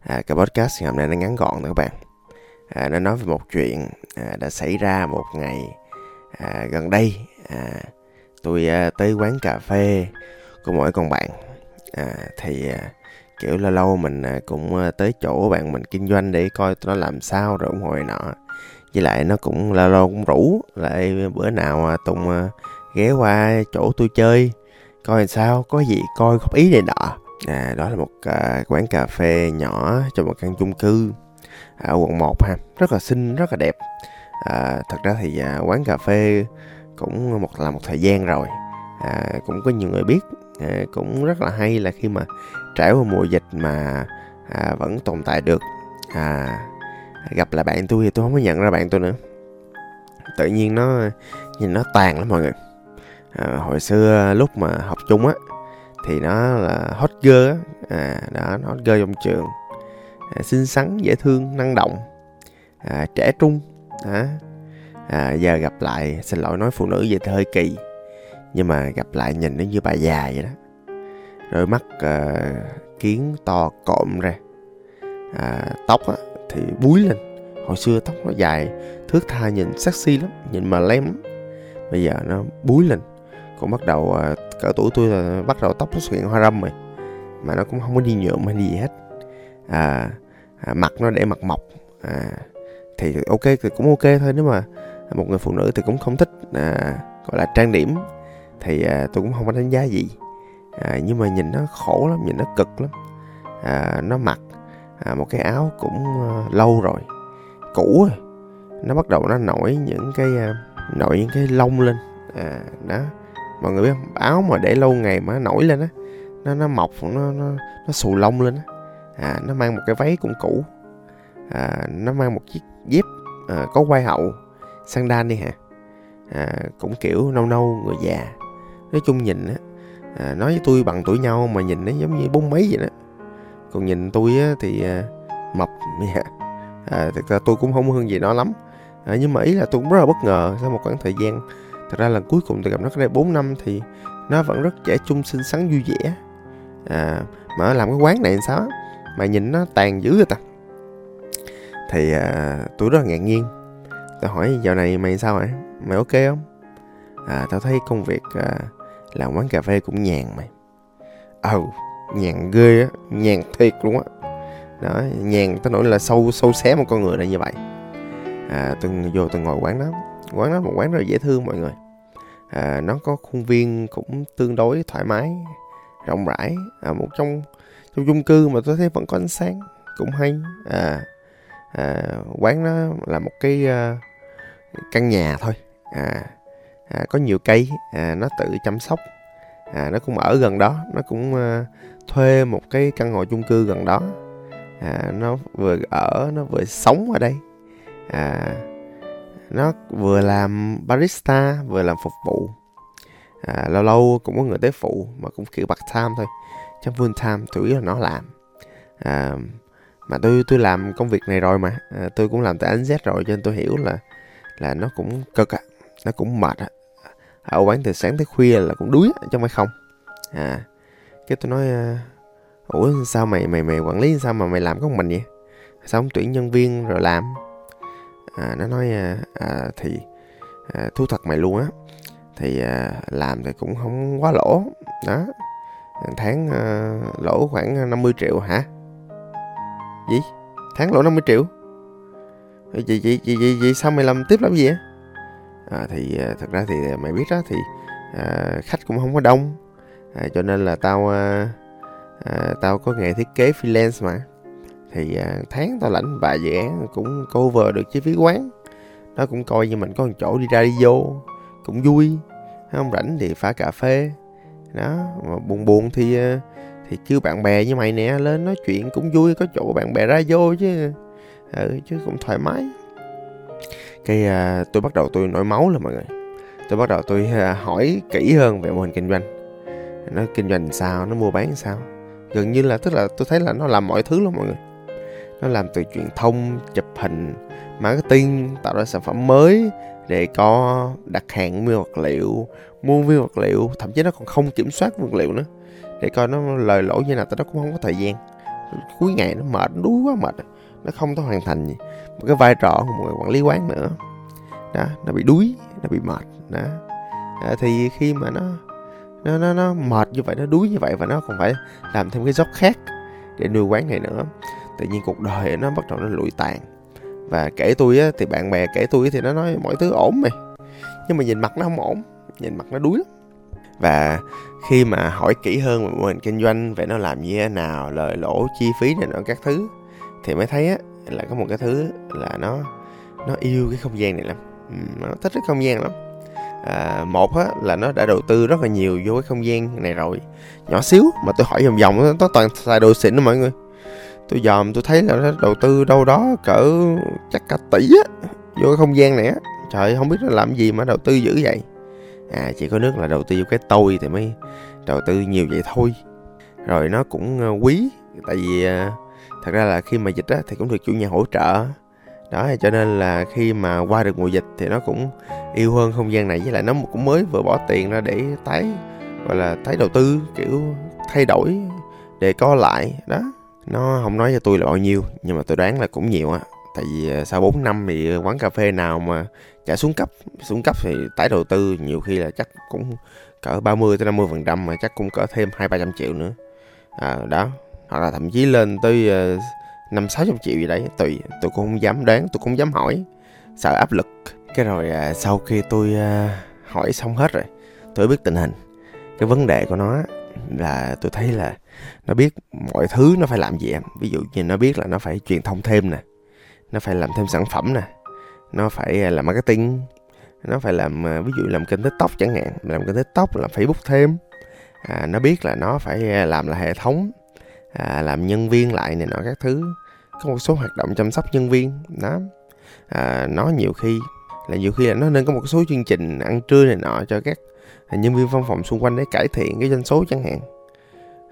à, cái podcast ngày hôm nay nó ngắn gọn nữa các bạn. À, nó nói về một chuyện à, đã xảy ra một ngày à, gần đây. À, tôi à, tới quán cà phê của mỗi con bạn. À, thì à, kiểu lâu lâu mình à, cũng à, tới chỗ bạn mình kinh doanh để coi nó làm sao rồi ủng hộ nọ. Với lại nó cũng lâu lâu cũng rủ lại bữa nào à, tùng à, ghé qua chỗ tôi chơi coi làm sao có gì coi góp ý này nọ à, đó là một à, quán cà phê nhỏ trong một căn chung cư ở quận 1 ha. Rất là xinh rất là đẹp. À, thật ra thì à, quán cà phê cũng một là một thời gian rồi. À, cũng có nhiều người biết. À, cũng rất là hay là khi mà trải qua mùa dịch mà à, vẫn tồn tại được. À, gặp lại bạn tôi thì tôi không có nhận ra bạn tôi nữa. Tự nhiên nó nhìn nó tàn lắm mọi người. À, hồi xưa lúc mà học chung á thì nó là hot girl à, đó nó hot girl trong trường. À, xinh xắn dễ thương năng động. À, trẻ trung đó. À, giờ gặp lại xin lỗi nói phụ nữ vậy thì hơi kỳ. Nhưng mà gặp lại nhìn nó như bà già vậy đó. Đôi mắt à, kiến to cộm ra. À, tóc á, thì búi lên. Hồi xưa tóc nó dài thước tha nhìn sexy lắm nhìn mà lem lắm bây giờ nó búi lên. Cũng bắt đầu à, cỡ tuổi tôi là bắt đầu tóc nó xuất hiện hoa râm rồi. Mà nó cũng không có đi nhuộm hay gì hết. À, à, mặt nó để mặt mọc. À, thì ok thì cũng ok thôi. Nếu mà một người phụ nữ thì cũng không thích à, gọi là trang điểm. Thì à, tôi cũng không có đánh giá gì. À, nhưng mà nhìn nó khổ lắm nhìn nó cực lắm. À, nó mặc à, một cái áo cũng à, lâu rồi cũ rồi. Nó bắt đầu nó nổi những cái à, nổi những cái lông lên. À, đó mọi người biết không? Áo mà để lâu ngày mà nó nổi lên á nó nó mọc nó nó nó xù lông lên á. À, nó mang một cái váy cũng cũ. À, nó mang một chiếc dép à, có quai hậu sandal đi hả? À, cũng kiểu nâu nâu người già. Nói chung nhìn á à, nói với tôi bằng tuổi nhau mà nhìn nó giống như bốn mấy vậy đó. Còn nhìn tôi á thì à, mập yeah. Dạ. à, thực ra tôi cũng không hơn gì nó lắm. À, nhưng mà ý là tôi cũng rất là bất ngờ sau một khoảng thời gian thật ra lần cuối cùng tôi gặp nó cách đây 4 năm thì nó vẫn rất trẻ trung xinh xắn vui vẻ. À, mà nó làm cái quán này làm sao mà nhìn nó tàn dữ rồi ta. Thì à, tôi rất là ngạc nhiên. Tôi hỏi dạo này mày sao vậy? Mày ok không? À tao thấy công việc à, làm quán cà phê cũng nhàn mày. Ừ nhàn ghê á nhàn thiệt luôn á. Đó nhàn tới nỗi là sâu sâu xé một con người là như vậy. À tôi vô tôi ngồi quán đó quán đó một quán rất là dễ thương mọi người. À, nó có khuôn viên cũng tương đối thoải mái rộng rãi. À, một trong trong chung cư mà tôi thấy vẫn có ánh sáng cũng hay. À, à quán nó là một cái uh, căn nhà thôi. À, à có nhiều cây à, nó tự chăm sóc. À, nó cũng ở gần đó nó cũng uh, thuê một cái căn hộ chung cư gần đó. À, nó vừa ở nó vừa sống ở đây. À, nó vừa làm barista vừa làm phục vụ. À, lâu lâu cũng có người tới phụ mà cũng kiểu part time thôi chứ full time chủ yếu là nó làm. À, mà tôi tôi làm công việc này rồi mà. À, tôi cũng làm tại ánh Z rồi cho nên tôi hiểu là là nó cũng cực à, nó cũng mệt à. ở quán từ sáng tới khuya là cũng đuối chứ không phải không. À cái tôi nói à, ủa sao mày mày mày quản lý sao mà mày làm có một mình vậy? Sao không tuyển nhân viên rồi làm à, nó nói à, à, thì à, thú thật mày luôn á thì à, làm thì cũng không quá lỗ đó. Tháng à, lỗ khoảng 50 triệu hả? Gì? Tháng lỗ 50 triệu? Vậy vậy vậy vậy, vậy sao mày làm tiếp làm gì á à, thì à, thật ra thì mày biết đó thì à, khách cũng không có đông à, cho nên là tao à, à, tao có nghề thiết kế freelance mà thì à, tháng tao lãnh vài dự án cũng cover được chi phí quán. Nó cũng coi như mình có một chỗ đi ra đi vô cũng vui. Không rảnh thì pha cà phê. Đó mà buồn buồn thì à, thì kêu bạn bè như mày nè lên nói chuyện cũng vui có chỗ bạn bè ra vô chứ. Ừ, chứ cũng thoải mái. Cái à, tôi bắt đầu tôi nổi máu là mọi người. Tôi bắt đầu tôi à, hỏi kỹ hơn về mô hình kinh doanh. Nó kinh doanh sao nó mua bán sao? Gần như là tức là tôi thấy là nó làm mọi thứ luôn mọi người nó làm từ truyền thông chụp hình marketing tạo ra sản phẩm mới để có đặt hàng nguyên vật liệu mua nguyên vật liệu. Thậm chí nó còn không kiểm soát nguyên vật liệu nữa. Để coi nó lời lỗi như nào tao nó cũng không có thời gian. Cuối ngày nó mệt nó đuối quá mệt. Nó không có hoàn thành gì. Một cái vai trò của một người quản lý quán nữa. Đó nó bị đuối nó bị mệt. Đó. À, thì khi mà nó nó nó nó mệt như vậy nó đuối như vậy và nó còn phải làm thêm cái job khác để nuôi quán này nữa tự nhiên cuộc đời nó bắt đầu nó lụi tàn. Và kể tôi á, thì bạn bè kể tôi thì nó nói mọi thứ ổn mày. Nhưng mà nhìn mặt nó không ổn nhìn mặt nó đuối lắm. Và khi mà hỏi kỹ hơn về mô hình kinh doanh về nó làm như thế nào lời lỗ chi phí này nọ các thứ thì mới thấy á là có một cái thứ là nó nó yêu cái không gian này lắm. Ừ, nó thích cái không gian lắm. À, một á là nó đã đầu tư rất là nhiều vô cái không gian này rồi. Nhỏ xíu mà tôi hỏi vòng vòng nó toàn xài đồ xịn đó mọi người tôi dòm, tôi thấy là nó đầu tư đâu đó cỡ chắc cả tỷ á, vô cái không gian này á. Trời không biết nó làm gì mà đầu tư dữ vậy. À chỉ có nước là đầu tư vô cái tôi thì mới đầu tư nhiều vậy thôi. Rồi nó cũng ờ, quý, tại vì ờ, thật ra là khi mà dịch á thì cũng được chủ nhà hỗ trợ. Đó, cho nên là khi mà qua được mùa dịch thì nó cũng yêu hơn không gian này, với lại nó cũng mới vừa bỏ tiền ra để tái, gọi là tái đầu tư, kiểu, thay đổi để co lại. Đó nó không nói cho tôi là bao nhiêu nhưng mà tôi đoán là cũng nhiều á. Tại vì à, sau 4 năm thì quán cà phê nào mà trả xuống cấp xuống cấp thì tái đầu tư nhiều khi là chắc cũng cỡ 30 tới 50 phần trăm mà chắc cũng cỡ thêm hai ba trăm triệu nữa. À, đó hoặc là thậm chí lên tới à, năm sáu trăm triệu gì đấy tùy tôi cũng không dám đoán tôi cũng không dám hỏi. Sợ áp lực. Cái rồi à, sau khi tôi à, hỏi xong hết rồi tôi biết tình hình. Cái vấn đề của nó là tôi thấy là nó biết mọi thứ nó phải làm gì em ví dụ như nó biết là nó phải truyền thông thêm nè. Nó phải làm thêm sản phẩm nè. Nó phải à, làm marketing. Nó phải làm à, ví dụ làm kênh tiktok chẳng hạn. Làm kênh tiktok làm facebook thêm. À, nó biết là nó phải à, làm là hệ thống à, làm nhân viên lại này nọ các thứ. Có một số hoạt động chăm sóc nhân viên đó. À, nó nhiều khi là nhiều khi là nó nên có một số chương trình ăn trưa này nọ cho các nhân viên văn phòng xung quanh để cải thiện cái doanh số chẳng hạn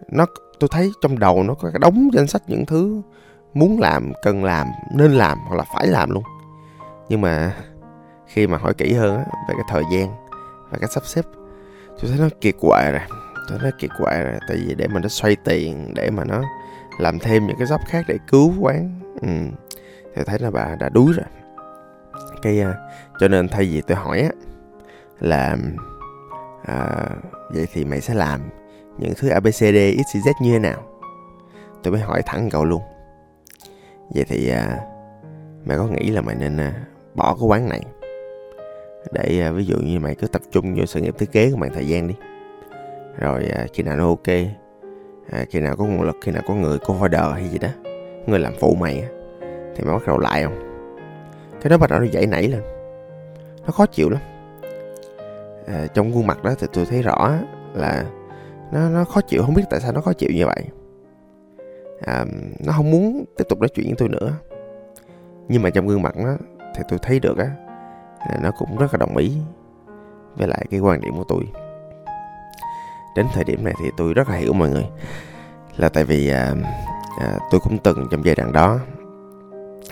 nó tôi thấy trong đầu nó có cái đống danh sách những thứ muốn làm cần làm nên làm hoặc là phải làm luôn nhưng mà khi mà hỏi kỹ hơn á, về cái thời gian và cái sắp xếp tôi thấy nó kiệt quệ rồi tôi thấy nó kiệt quệ rồi tại vì để mà nó xoay tiền để mà nó làm thêm những cái job khác để cứu quán ừ. thì thấy là bà đã đuối rồi cái uh, cho nên thay vì tôi hỏi á là à, vậy thì mày sẽ làm những thứ abcd xyz như thế nào? Tôi mới hỏi thẳng cậu luôn. Vậy thì à, mày có nghĩ là mày nên à, bỏ cái quán này? Để à, ví dụ như mày cứ tập trung vô sự nghiệp thiết kế của mày thời gian đi. Rồi à, khi nào nó ok à, khi nào có nguồn lực khi nào có người có order hay gì đó người làm phụ mày á thì mày bắt đầu lại không? Cái đó bắt đầu nó dậy nảy lên. Nó khó chịu lắm. À, trong khuôn mặt đó thì tôi thấy rõ là nó nó khó chịu không biết tại sao nó khó chịu như vậy. À, nó không muốn tiếp tục nói chuyện với tôi nữa. Nhưng mà trong gương mặt nó thì tôi thấy được á là nó cũng rất là đồng ý với lại cái quan điểm của tôi. Đến thời điểm này thì tôi rất là hiểu mọi người là tại vì à, à, tôi cũng từng trong giai đoạn đó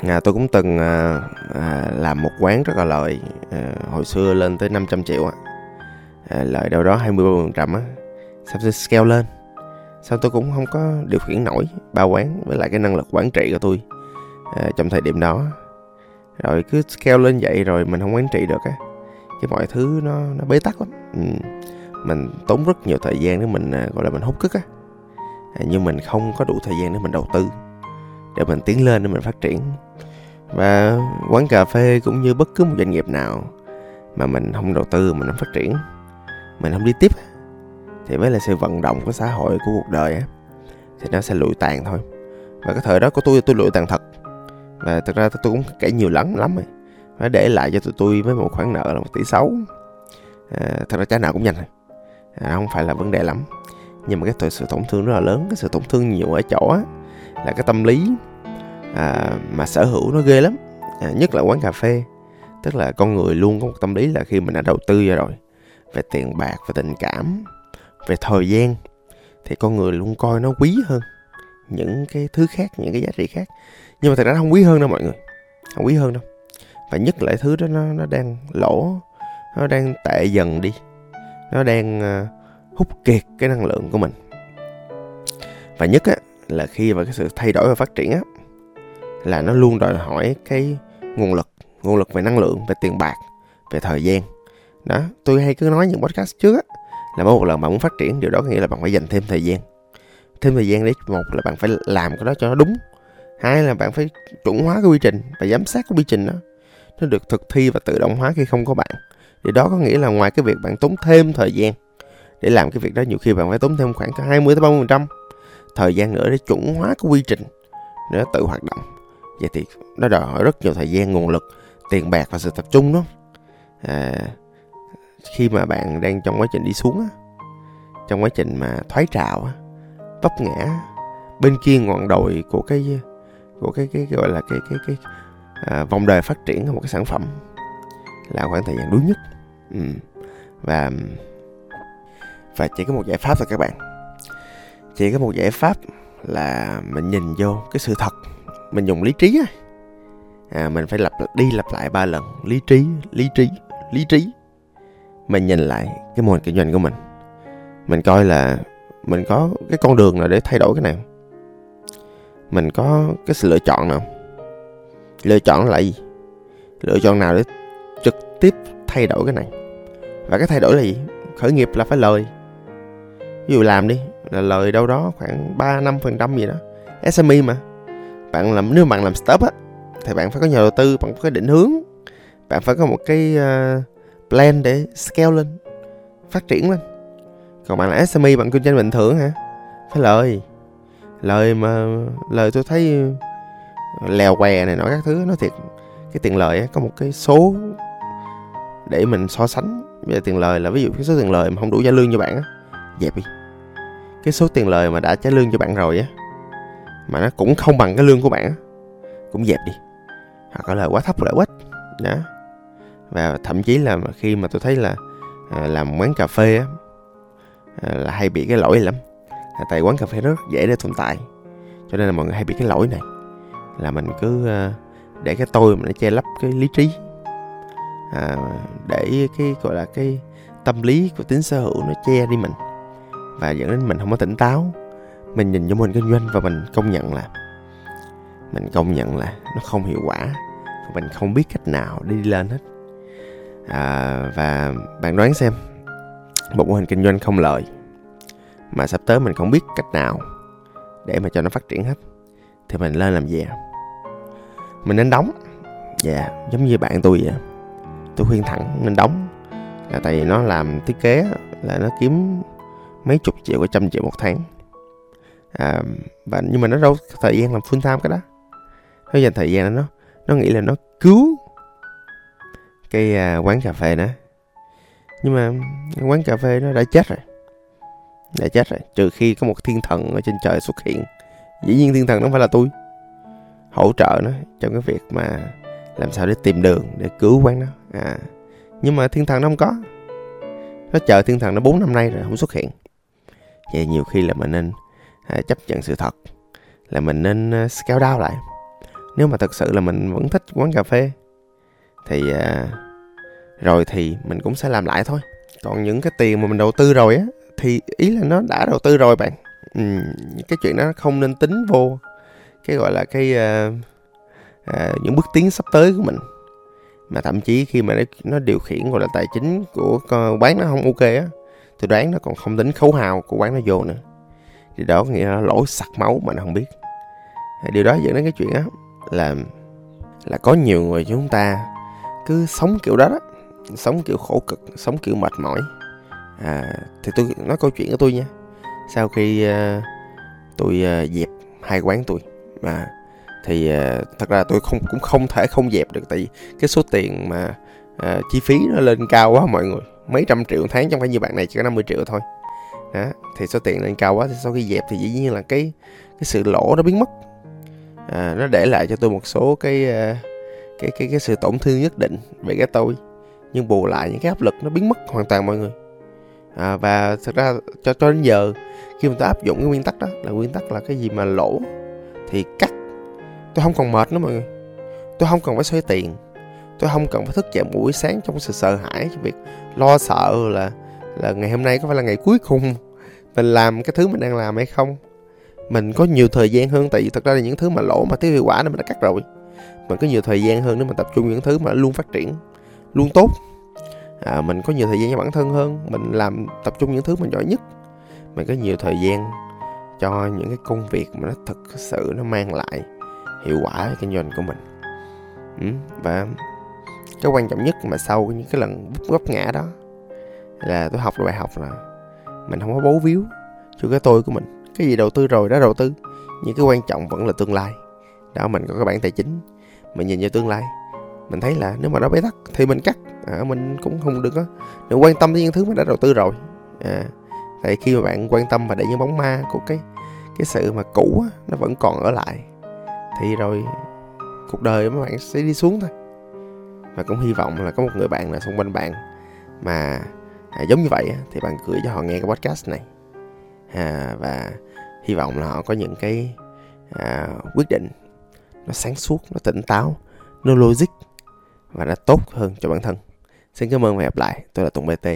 à, tôi cũng từng à, à, làm một quán rất là lợi à, hồi xưa lên tới 500 triệu á à, lợi đâu đó 20 phần trăm á xong tôi scale lên? Sao tôi cũng không có điều khiển nổi ba quán với lại cái năng lực quản trị của tôi à, trong thời điểm đó. Rồi cứ scale lên vậy rồi mình không quản trị được á cái mọi thứ nó nó bế tắc lắm. Ừ. mình tốn rất nhiều thời gian để mình à, gọi là mình hút cức á. À, nhưng mình không có đủ thời gian để mình đầu tư để mình tiến lên để mình phát triển. Và quán cà phê cũng như bất cứ một doanh nghiệp nào mà mình không đầu tư mình không phát triển mình không đi tiếp thì với là sự vận động của xã hội của cuộc đời á. Thì nó sẽ lụi tàn thôi. Và cái thời đó của tôi tôi lụi tàn thật. Và thật ra tôi cũng kể nhiều lắm lắm rồi. Phải để lại cho tụi tôi với một khoản nợ là một tỷ sáu. À, thật ra trái nào cũng nhanh rồi à, không phải là vấn đề lắm. Nhưng mà cái thời sự tổn thương rất là lớn cái sự tổn thương nhiều ở chỗ á là cái tâm lý à, mà sở hữu nó ghê lắm. À, nhất là quán cà phê. Tức là con người luôn có một tâm lý là khi mình đã đầu tư ra rồi về tiền bạc và tình cảm về thời gian thì con người luôn coi nó quý hơn những cái thứ khác những cái giá trị khác. Nhưng mà thật ra nó không quý hơn đâu mọi người. Không quý hơn đâu. Và nhất là thứ đó nó nó đang lỗ nó đang tệ dần đi. Nó đang uh, hút kiệt cái năng lượng của mình. Và nhất á là khi mà cái sự thay đổi và phát triển á là nó luôn đòi hỏi cái nguồn lực nguồn lực về năng lượng về tiền bạc về thời gian. Đó tôi hay cứ nói những podcast trước á là mỗi một lần bạn muốn phát triển điều đó có nghĩa là bạn phải dành thêm thời gian. Thêm thời gian để một là bạn phải làm cái đó cho nó đúng. Hai là bạn phải chuẩn hóa cái quy trình và giám sát cái quy trình đó. Nó được thực thi và tự động hóa khi không có bạn. Thì đó có nghĩa là ngoài cái việc bạn tốn thêm thời gian để làm cái việc đó nhiều khi bạn phải tốn thêm khoảng 20 tới 30 phần trăm thời gian nữa để chuẩn hóa cái quy trình để nó tự hoạt động. Vậy thì nó đòi hỏi rất nhiều thời gian nguồn lực tiền bạc và sự tập trung đó. À, khi mà bạn đang trong quá trình đi xuống á trong quá trình mà thoái trào á vấp ngã bên kia ngọn đồi của cái của cái cái, cái gọi là cái cái cái à, vòng đời phát triển của một cái sản phẩm là khoảng thời gian đuối nhất. Ừ. và và chỉ có một giải pháp thôi các bạn. Chỉ có một giải pháp là mình nhìn vô cái sự thật. Mình dùng lý trí á. À, mình phải lặp đi lặp lại ba lần. Lý trí lý trí lý trí mình nhìn lại cái mô hình kinh doanh của mình. Mình coi là mình có cái con đường nào để thay đổi cái này mình có cái sự lựa chọn nào lựa chọn là gì? Lựa chọn nào để trực tiếp thay đổi cái này? Và cái thay đổi là gì? Khởi nghiệp là phải lời. Ví dụ làm đi là lời đâu đó khoảng ba năm phần trăm gì đó. SME mà. Bạn làm nếu bạn làm startup á thì bạn phải có nhà đầu tư bạn phải có định hướng. Bạn phải có một cái uh, plan để scale lên, phát triển lên. Còn bạn là SME bạn kinh doanh bình thường hả? Phải lời. Lời mà, lời tôi thấy ờ, lèo què này nọ các thứ nó thiệt, cái tiền lời có một cái số để mình so sánh về tiền lời là ví dụ cái số tiền lời mà không đủ trả lương cho bạn á, dẹp đi. Cái số tiền lời mà đã trả lương cho bạn rồi á, mà nó cũng không bằng cái lương của bạn á, cũng dẹp đi. Hoặc là lời quá thấp lại quá đó và thậm chí là khi mà tôi thấy là à, làm quán cà phê á à, là hay bị cái lỗi lắm. À, tại quán cà phê rất dễ để tồn tại. Cho nên là mọi người hay bị cái lỗi này. Là mình cứ à, để cái tôi mà nó che lấp cái lý trí. À, để cái gọi là cái tâm lý của tính sở hữu nó che đi mình. Và dẫn đến mình không có tỉnh táo. Mình nhìn vô mình kinh doanh và mình công nhận là mình công nhận là nó không hiệu quả. Và mình không biết cách nào đi lên hết à, và bạn đoán xem một mô hình kinh doanh không lợi mà sắp tới mình không biết cách nào để mà cho nó phát triển hết thì mình lên làm gì à? mình nên đóng. Dạ yeah, giống như bạn tôi vậy tôi khuyên thẳng nên đóng là tại vì nó làm thiết kế là nó kiếm mấy chục triệu cái trăm triệu một tháng. À, và nhưng mà nó đâu thời gian làm full time cái đó. Nó dành thời gian nó nó nghĩ là nó cứu cái à, quán cà phê đó. Nhưng mà quán cà phê nó đã chết rồi. Đã chết rồi trừ khi có một thiên thần ở trên trời xuất hiện. Dĩ nhiên thiên thần nó không phải là tôi. Hỗ trợ nó trong cái việc mà làm sao để tìm đường để cứu quán nó à nhưng mà thiên thần nó không có. Nó chờ thiên thần nó bốn năm nay rồi không xuất hiện. Vậy nhiều khi là mình nên à, chấp nhận sự thật là mình nên uh, scale down lại. Nếu mà thật sự là mình vẫn thích quán cà phê thì à, rồi thì mình cũng sẽ làm lại thôi. Còn những cái tiền mà mình đầu tư rồi á thì ý là nó đã đầu tư rồi bạn. Ừ, cái chuyện đó không nên tính vô. Cái gọi là cái à, à, những bước tiến sắp tới của mình. Mà thậm chí khi mà nó, nó điều khiển gọi là tài chính của quán nó không ok á tôi đoán nó còn không tính khấu hào của quán nó vô nữa. Thì đó có nghĩa là lỗi sặc máu mà nó không biết. Điều đó dẫn đến cái chuyện á là là có nhiều người chúng ta cứ sống kiểu đó đó sống kiểu khổ cực sống kiểu mệt mỏi. À, thì tôi nói câu chuyện của tôi nha. Sau khi uh, tôi uh, dẹp hai quán tôi mà thì uh, thật ra tôi không cũng không thể không dẹp được tại vì cái số tiền mà uh, chi phí nó lên cao quá mọi người. Mấy trăm triệu tháng trong phải như bạn này chỉ có 50 triệu thôi. Đó thì số tiền lên cao quá thì sau khi dẹp thì dĩ nhiên là cái cái sự lỗ nó biến mất. À, nó để lại cho tôi một số cái uh, cái cái cái sự tổn thương nhất định về cái tôi nhưng bù lại những cái áp lực nó biến mất hoàn toàn mọi người. À, và thực ra cho cho đến giờ khi mình ta áp dụng cái nguyên tắc đó là nguyên tắc là cái gì mà lỗ thì cắt. Tôi không còn mệt nữa mọi người. Tôi không cần phải xoay tiền. Tôi không cần phải thức dậy buổi sáng trong sự sợ hãi trong việc lo sợ là là ngày hôm nay có phải là ngày cuối cùng mình làm cái thứ mình đang làm hay không. Mình có nhiều thời gian hơn tại vì thật ra là những thứ mà lỗ mà thiếu hiệu quả nên mình đã cắt rồi mình có nhiều thời gian hơn để mình tập trung những thứ mà luôn phát triển luôn tốt. À, mình có nhiều thời gian cho bản thân hơn mình làm tập trung những thứ mình giỏi nhất. Mình có nhiều thời gian cho những cái công việc mà nó thực sự nó mang lại hiệu quả kinh doanh của mình. Ừ, và cái quan trọng nhất mà sau những cái lần vấp ngã đó là tôi học được bài học là mình không có bấu víu cho cái tôi của mình. Cái gì đầu tư rồi đó đầu tư những cái quan trọng vẫn là tương lai. Đó mình có cái bản tài chính mình nhìn vào tương lai. Mình thấy là nếu mà nó bế tắc thì mình cắt. À, mình cũng không được á. Đừng quan tâm tới những thứ mà đã đầu tư rồi. À, tại khi mà bạn quan tâm và để những bóng ma của cái cái sự mà cũ á, nó vẫn còn ở lại thì rồi cuộc đời mấy bạn sẽ đi xuống thôi. Và cũng hy vọng là có một người bạn là xung quanh bạn mà à, giống như vậy thì bạn gửi cho họ nghe cái podcast này. À, và hy vọng là họ có những cái à, quyết định nó sáng suốt, nó tỉnh táo, nó logic và nó tốt hơn cho bản thân. Xin cảm ơn và hẹn gặp lại. Tôi là tùng bt